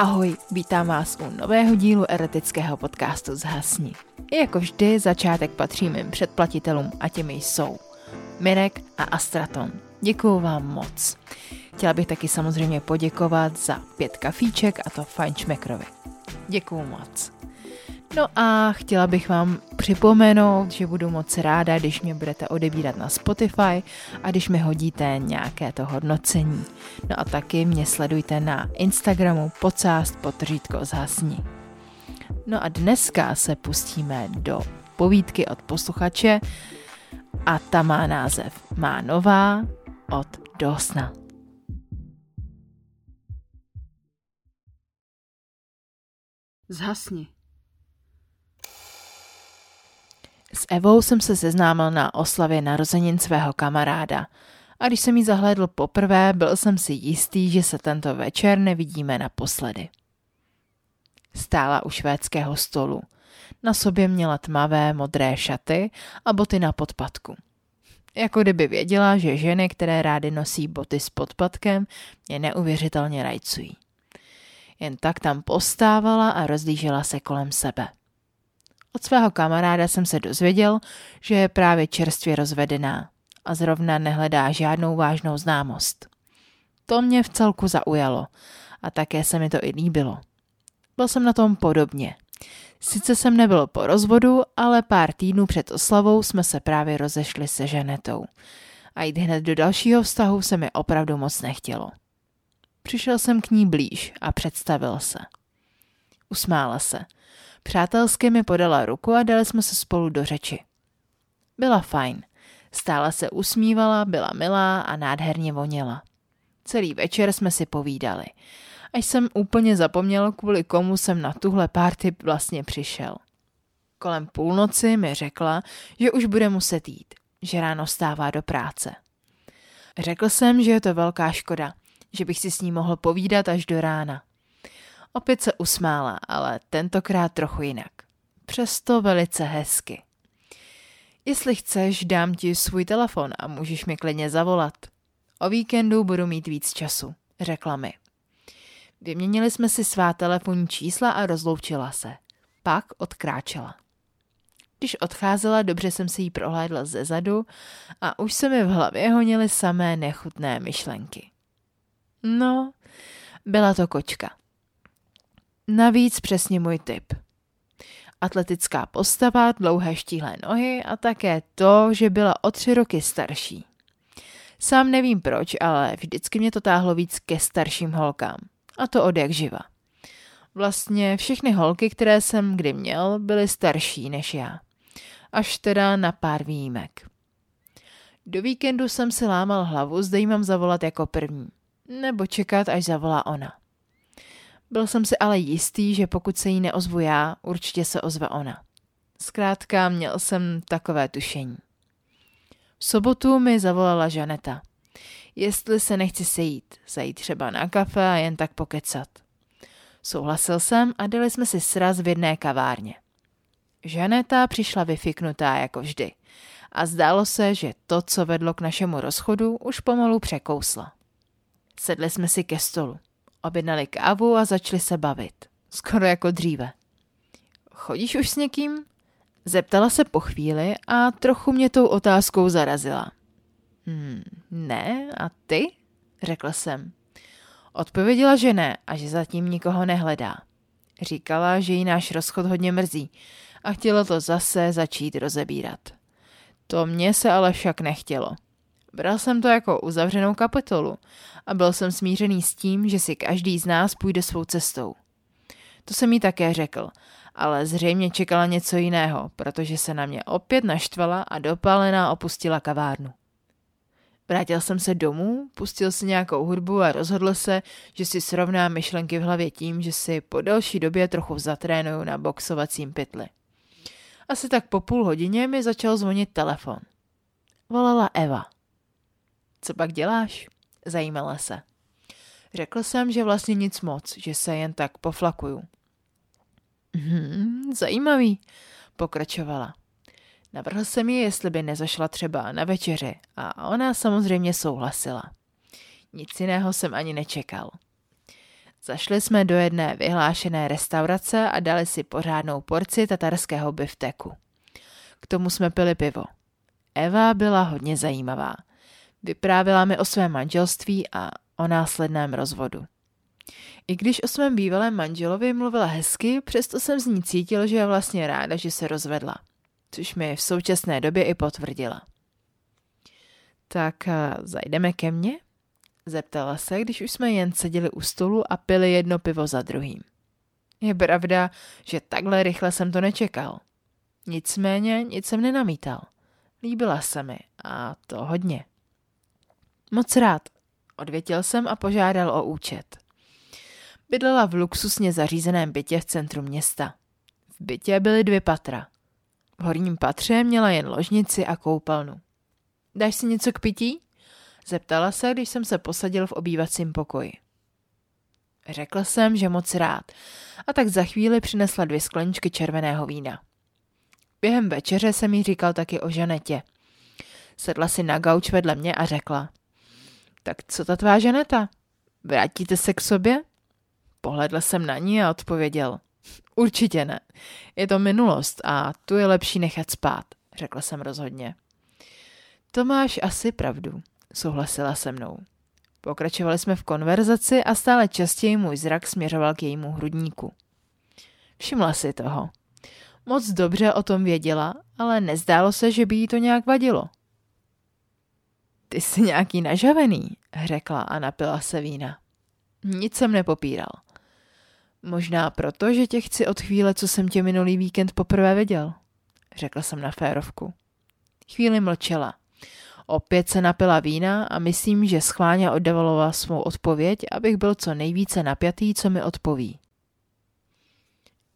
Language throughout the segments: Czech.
Ahoj, vítám vás u nového dílu erotického podcastu Zhasni. Jako vždy začátek patří mým předplatitelům a těmi jsou Mirek a Astraton. Děkuju vám moc. Chtěla bych taky samozřejmě poděkovat za pět kafíček a to Feinschmeckerovi. Děkuju moc. No a chtěla bych vám připomenout, že budu moc ráda, když mě budete odebírat na Spotify a když mi hodíte nějaké to hodnocení. No a taky mě sledujte na Instagramu pocást potržítko zhasni. No a dneska se pustíme do povídky od posluchače a ta má název Má nová od Dosna. Zhasni. S Evou jsem se seznámil na oslavě narozenin svého kamaráda a když jsem jí zahlédl poprvé, byl jsem si jistý, že se tento večer nevidíme naposledy. Stála u švédského stolu. Na sobě měla tmavé modré šaty a boty na podpatku. Jako kdyby věděla, že ženy, které rády nosí boty s podpatkem, mě neuvěřitelně rajcují. Jen tak tam postávala a rozdížela se kolem sebe. Od svého kamaráda jsem se dozvěděl, že je právě čerstvě rozvedená a zrovna nehledá žádnou vážnou známost. To mě v celku zaujalo a také se mi to i líbilo. Byl jsem na tom podobně. Sice jsem nebyl po rozvodu, ale pár týdnů před oslavou jsme se právě rozešli se ženetou. A jít hned do dalšího vztahu se mi opravdu moc nechtělo. Přišel jsem k ní blíž a představil se. Usmála se – Přátelsky mi podala ruku a dali jsme se spolu do řeči. Byla fajn. Stále se usmívala, byla milá a nádherně voněla. Celý večer jsme si povídali. Až jsem úplně zapomněl, kvůli komu jsem na tuhle párty vlastně přišel. Kolem půlnoci mi řekla, že už bude muset jít, že ráno stává do práce. Řekl jsem, že je to velká škoda, že bych si s ní mohl povídat až do rána. Opět se usmála, ale tentokrát trochu jinak. Přesto velice hezky. Jestli chceš, dám ti svůj telefon a můžeš mi klidně zavolat. O víkendu budu mít víc času, řekla mi. Vyměnili jsme si svá telefonní čísla a rozloučila se. Pak odkráčela. Když odcházela, dobře jsem si jí prohlédla ze zadu a už se mi v hlavě honily samé nechutné myšlenky. No, byla to kočka. Navíc přesně můj typ. Atletická postava, dlouhé štíhlé nohy a také to, že byla o tři roky starší. Sám nevím proč, ale vždycky mě to táhlo víc ke starším holkám. A to od jak živa. Vlastně všechny holky, které jsem kdy měl, byly starší než já. Až teda na pár výjimek. Do víkendu jsem si lámal hlavu, zda jí mám zavolat jako první. Nebo čekat, až zavolá ona. Byl jsem si ale jistý, že pokud se jí neozvu já, určitě se ozve ona. Zkrátka měl jsem takové tušení. V sobotu mi zavolala Žaneta. Jestli se nechci sejít, zajít třeba na kafe a jen tak pokecat. Souhlasil jsem a dali jsme si sraz v jedné kavárně. Žaneta přišla vyfiknutá jako vždy a zdálo se, že to, co vedlo k našemu rozchodu, už pomalu překousla. Sedli jsme si ke stolu. Objednali kávu a začali se bavit. Skoro jako dříve. Chodíš už s někým? Zeptala se po chvíli a trochu mě tou otázkou zarazila. Hmm, ne, a ty? Řekl jsem. Odpověděla, že ne a že zatím nikoho nehledá. Říkala, že jí náš rozchod hodně mrzí a chtěla to zase začít rozebírat. To mě se ale však nechtělo. Bral jsem to jako uzavřenou kapitolu a byl jsem smířený s tím, že si každý z nás půjde svou cestou. To jsem jí také řekl, ale zřejmě čekala něco jiného, protože se na mě opět naštvala a dopálená opustila kavárnu. Vrátil jsem se domů, pustil si nějakou hudbu a rozhodl se, že si srovná myšlenky v hlavě tím, že si po delší době trochu zatrénuju na boxovacím pytli. Asi tak po půl hodině mi začal zvonit telefon. Volala Eva. Co pak děláš? Zajímala se. Řekl jsem, že vlastně nic moc, že se jen tak poflakuju. Hmm, zajímavý, pokračovala. Navrhl jsem ji, jestli by nezašla třeba na večeři a ona samozřejmě souhlasila. Nic jiného jsem ani nečekal. Zašli jsme do jedné vyhlášené restaurace a dali si pořádnou porci tatarského bifteku. K tomu jsme pili pivo. Eva byla hodně zajímavá. Vyprávěla mi o svém manželství a o následném rozvodu. I když o svém bývalém manželovi mluvila hezky, přesto jsem z ní cítil, že je vlastně ráda, že se rozvedla. Což mi v současné době i potvrdila. Tak eh, zajdeme ke mně? Zeptala se, když už jsme jen seděli u stolu a pili jedno pivo za druhým. Je pravda, že takhle rychle jsem to nečekal. Nicméně nic jsem nenamítal. Líbila se mi a to hodně. Moc rád, odvětil jsem a požádal o účet. Bydlela v luxusně zařízeném bytě v centru města. V bytě byly dvě patra. V horním patře měla jen ložnici a koupelnu. Dáš si něco k pití? Zeptala se, když jsem se posadil v obývacím pokoji. Řekl jsem, že moc rád, a tak za chvíli přinesla dvě skleničky červeného vína. Během večeře jsem jí říkal taky o Žanetě. Sedla si na gauč vedle mě a řekla. Tak co ta tvá Žaneta? Vrátíte se k sobě? Pohledl jsem na ní a odpověděl. Určitě ne. Je to minulost a tu je lepší nechat spát, řekla jsem rozhodně. To máš asi pravdu, souhlasila se mnou. Pokračovali jsme v konverzaci a stále častěji můj zrak směřoval k jejímu hrudníku. Všimla si toho. Moc dobře o tom věděla, ale nezdálo se, že by jí to nějak vadilo. Ty jsi nějaký nažavený, řekla a napila se vína. Nic jsem nepopíral. Možná proto, že tě chci od chvíle, co jsem tě minulý víkend poprvé viděl, řekla jsem na férovku. Chvíli mlčela. Opět se napila vína a myslím, že schválně oddevalovala svou odpověď, abych byl co nejvíce napjatý, co mi odpoví.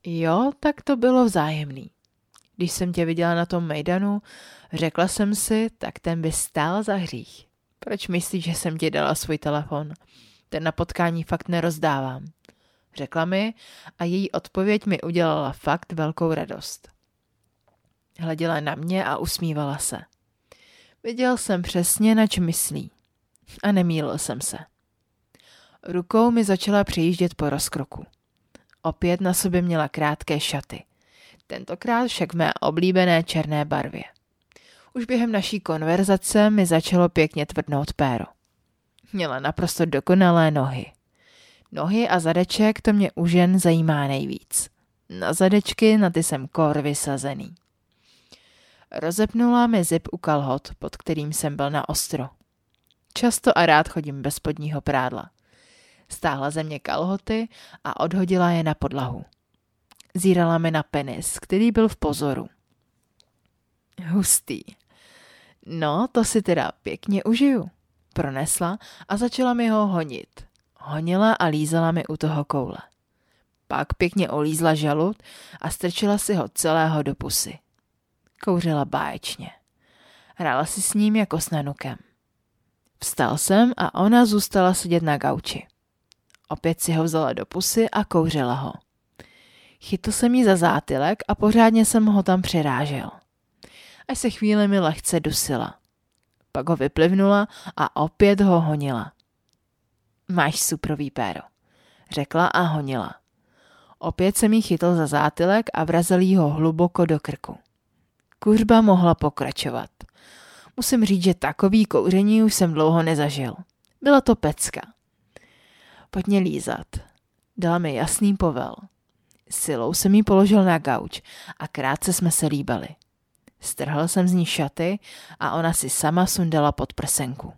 Jo, tak to bylo vzájemný. Když jsem tě viděla na tom Mejdanu, řekla jsem si, tak ten by stál za hřích. Proč myslíš, že jsem ti dala svůj telefon? Ten na potkání fakt nerozdávám. Řekla mi a její odpověď mi udělala fakt velkou radost. Hleděla na mě a usmívala se. Viděl jsem přesně, na čem myslí. A nemýlil jsem se. Rukou mi začala přejíždět po rozkroku. Opět na sobě měla krátké šaty. Tentokrát však mé oblíbené černé barvě. Už během naší konverzace mi začalo pěkně tvrdnout péro. Měla naprosto dokonalé nohy. Nohy a zadeček to mě u žen zajímá nejvíc. Na zadečky na ty jsem kor vysazený. Rozepnula mi zip u kalhot, pod kterým jsem byl na ostro. Často a rád chodím bez spodního prádla. Stáhla ze mě kalhoty a odhodila je na podlahu. Zírala mi na penis, který byl v pozoru. Hustý. No, to si teda pěkně užiju. Pronesla a začala mi ho honit. Honila a lízala mi u toho koule. Pak pěkně olízla žalud a strčila si ho celého do pusy. Kouřila báječně. Hrála si s ním jako s nanukem. Vstal jsem a ona zůstala sedět na gauči. Opět si ho vzala do pusy a kouřila ho. Chytl jsem jí za zátylek a pořádně jsem ho tam přirážel. Až se chvíli mi lehce dusila. Pak ho vyplivnula a opět ho honila. Máš suprový péro, řekla a honila. Opět jsem jí chytl za zátylek a vrazil jí ho hluboko do krku. Kuřba mohla pokračovat. Musím říct, že takový kouření už jsem dlouho nezažil. Byla to pecka. Pojď mě lízat. Dala mi jasný povel. Silou jsem jí položil na gauč a krátce jsme se líbali. Strhl jsem z ní šaty a ona si sama sundala pod prsenku.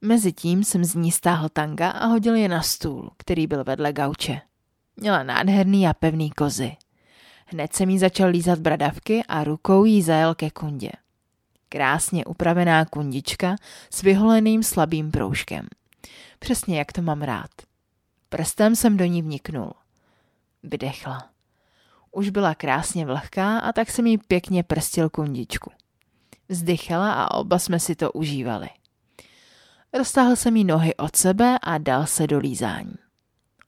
Mezitím jsem z ní stáhl tanga a hodil je na stůl, který byl vedle gauče. Měla nádherný a pevný kozy. Hned jsem jí začal lízat bradavky a rukou jí zajel ke kundě. Krásně upravená kundička s vyholeným slabým proužkem. Přesně jak to mám rád. Prstem jsem do ní vniknul. Vydechla. Už byla krásně vlhká a tak jsem jí pěkně prstil kundičku. Vzdychala a oba jsme si to užívali. Roztáhl jsem jí nohy od sebe a dal se do lízání.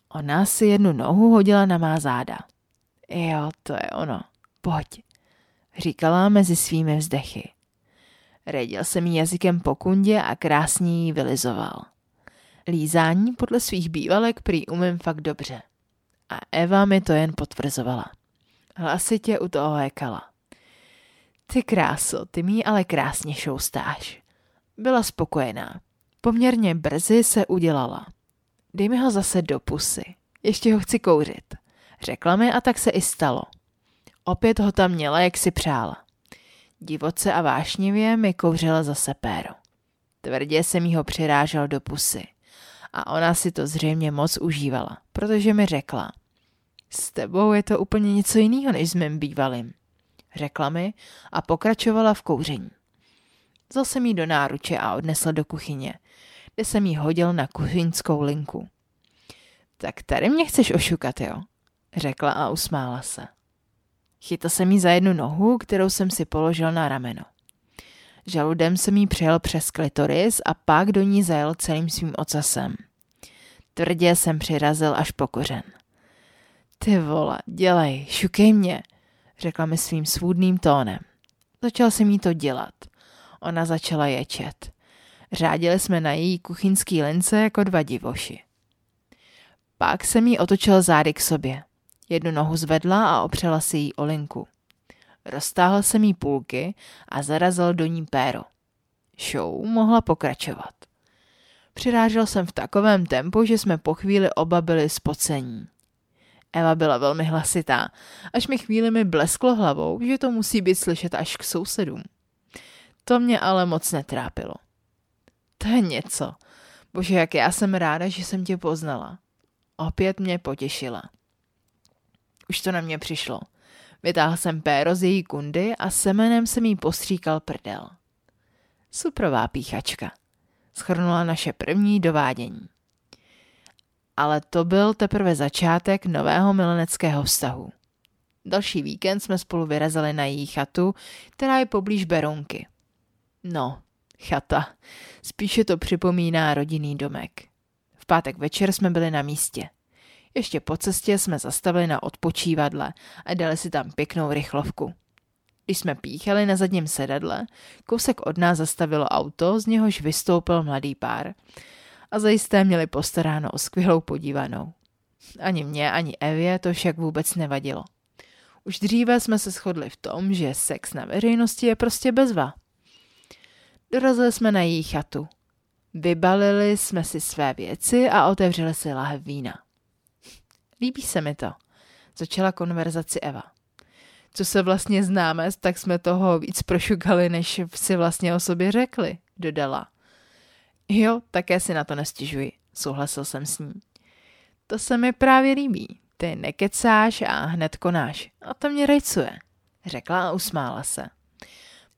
Ona si jednu nohu hodila na má záda. Jo, to je ono. Pojď, říkala mezi svými vzdechy. Redil jsem jí jazykem po kundě a krásně jí vylizoval. Lízání podle svých bývalek prý umím fakt dobře. A Eva mi to jen potvrzovala. Hlasitě u toho hekala. Ty kráso, ty mi ale krásně šoustáš. Byla spokojená. Poměrně brzy se udělala. Dej mi ho zase do pusy. Ještě ho chci kouřit. Řekla mi a tak se i stalo. Opět ho tam měla, jak si přála. Divoce a vášnivě mi kouřila zase péro. Tvrdě jsem jí ho přirážel do pusy. A ona si to zřejmě moc užívala, protože mi řekla. S tebou je to úplně něco jiného než s mým bývalým. Řekla mi a pokračovala v kouření. Vzal jsem jí do náruče a odnesl do kuchyně, kde jsem jí hodil na kuchyňskou linku. Tak tady mě chceš ošukat, jo? Řekla a usmála se. Chytl jsem jí za jednu nohu, kterou jsem si položil na rameno. Žaludem jsem jí přijel přes klitoris a pak do ní zajel celým svým ocasem. Tvrdě jsem přirazil až po kořen. Ty vole, dělej, šukej mě, řekla mi svým svůdným tónem. Začal jsem jí to dělat. Ona začala ječet. Řádili jsme na její kuchyňský lince jako dva divoši. Pak jsem jí otočil zády k sobě. Jednu nohu zvedla a opřela si jí o linku. Roztáhl jsem jí půlky a zarazil do ní péro. Show mohla pokračovat. Přirážel jsem v takovém tempu, že jsme po chvíli oba byli spocení. Eva byla velmi hlasitá, až mi chvíli mi blesklo hlavou, že to musí být slyšet až k sousedům. To mě ale moc netrápilo. To je něco. Bože, jak já jsem ráda, že jsem tě poznala. Opět mě potěšila. Už to na mě přišlo. Vytáhl jsem péro z její kundy a semenem jsem jí postříkal prdel. Suprová píchačka. Schrnula naše první dovádění. Ale to byl teprve začátek nového mileneckého vztahu. Další víkend jsme spolu vyrazili na její chatu, která je poblíž Berounky. No, chata. Spíše to připomíná rodinný domek. V pátek večer jsme byli na místě. Ještě po cestě jsme zastavili na odpočívadle a dali si tam pěknou rychlovku. Když jsme píchali na zadním sedadle, kousek od nás zastavilo auto, z něhož vystoupil mladý pár. A zajisté měli postaráno o skvělou podívanou. Ani mě, ani Evě to však vůbec nevadilo. Už dříve jsme se shodli v tom, že sex na veřejnosti je prostě bezva. Dorazili jsme na její chatu. Vybalili jsme si své věci a otevřeli si lahev vína. Líbí se mi to. Začala konverzaci Eva. Co se vlastně známe, tak jsme toho víc prošukali, než si vlastně o sobě řekli, dodala. Jo, také si na to nestěžuji, souhlasil jsem s ní. To se mi právě líbí. Ty nekecáš a hned konáš. A to mě rejcuje, řekla a usmála se.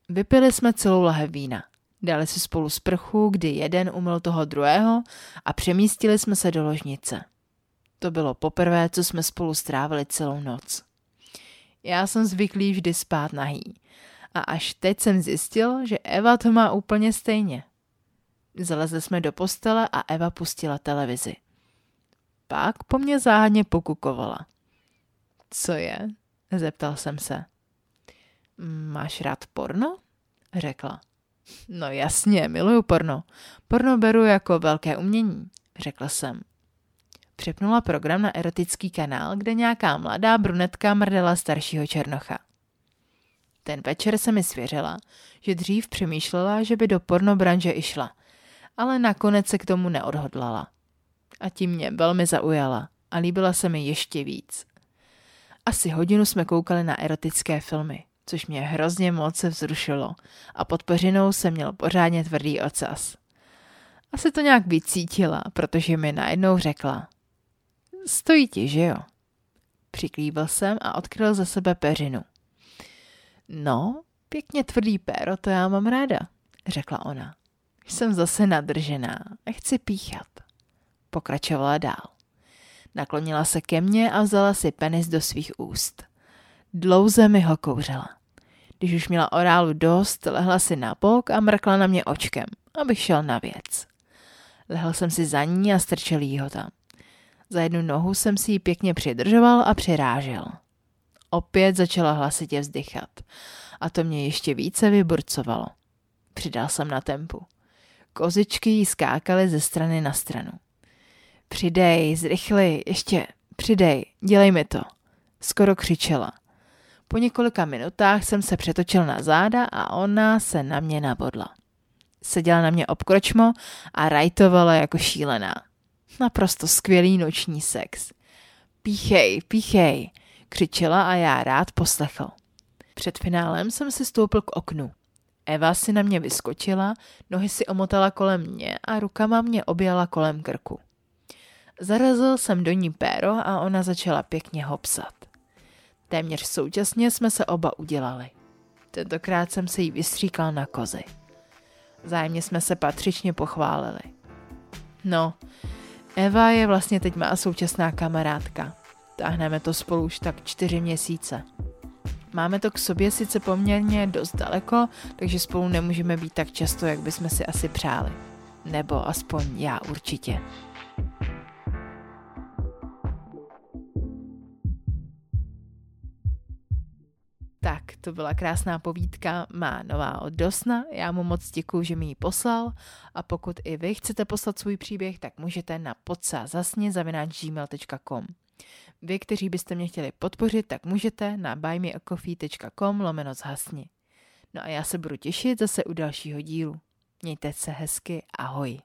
Vypili jsme celou lahev vína. Dali si spolu sprchu, kdy jeden umyl toho druhého a přemístili jsme se do ložnice. To bylo poprvé, co jsme spolu strávili celou noc. Já jsem zvyklý vždy spát nahý. A až teď jsem zjistil, že Eva to má úplně stejně. Zalezli jsme do postele a Eva pustila televizi. Pak po mně záhadně pokukovala. Co je? Zeptal jsem se. Máš rád porno? Řekla. No jasně, miluju porno. Porno beru jako velké umění, řekla jsem. Přepnula program na erotický kanál, kde nějaká mladá brunetka mrdela staršího černocha. Ten večer se mi svěřila, že dřív přemýšlela, že by do pornobranže išla, ale nakonec se k tomu neodhodlala. A tím mě velmi zaujala a líbila se mi ještě víc. Asi hodinu jsme koukali na erotické filmy, což mě hrozně moc se vzrušilo a pod peřinou jsem měl pořádně tvrdý ocas. Asi to nějak vycítila, protože mi najednou řekla. Stojí ti, že jo? Přiklíbil jsem a odkryl ze sebe peřinu. No, pěkně tvrdý péro, to já mám ráda, řekla ona. Jsem zase nadržená a chci píchat. Pokračovala dál. Naklonila se ke mně a vzala si penis do svých úst. Dlouze mi ho kouřila. Když už měla orálu dost, lehla si na bok a mrkla na mě očkem, abych šel na věc. Lehl jsem si za ní a strčel jí ho tam. Za jednu nohu jsem si ji pěkně přidržoval a přirážel. Opět začala hlasitě vzdychat a to mě ještě více vyburcovalo. Přidal jsem na tempu. Kozičky jí skákaly ze strany na stranu. Přidej, zrychli, ještě, přidej, dělej mi to. Skoro křičela. Po několika minutách jsem se přetočil na záda a ona se na mě nabodla. Seděla na mě obkročmo a rajtovala jako šílená. Naprosto skvělý noční sex. Píchej, píchej, křičela a já rád poslechl. Před finálem jsem si stoupil k oknu. Eva si na mě vyskočila, nohy si omotala kolem mě a rukama mě objala kolem krku. Zarazil jsem do ní péro a ona začala pěkně hopsat. Téměř současně jsme se oba udělali. Tentokrát jsem se jí vystříkal na kozy. Zájemně jsme se patřičně pochválili. No, Eva je vlastně teď má současná kamarádka. Táhneme to spolu už tak čtyři měsíce. Máme to k sobě sice poměrně dost daleko, takže spolu nemůžeme být tak často, jak bychom si asi přáli. Nebo aspoň já určitě. Tak, to byla krásná povídka, má nová od Dosna, já mu moc děkuju, že mi ji poslal a pokud i vy chcete poslat svůj příběh, tak můžete na podsázasně.gmail.com Vy, kteří byste mě chtěli podpořit, tak můžete na buymeacoffee.com lomeno zhasni. No a já se budu těšit zase u dalšího dílu. Mějte se hezky, ahoj.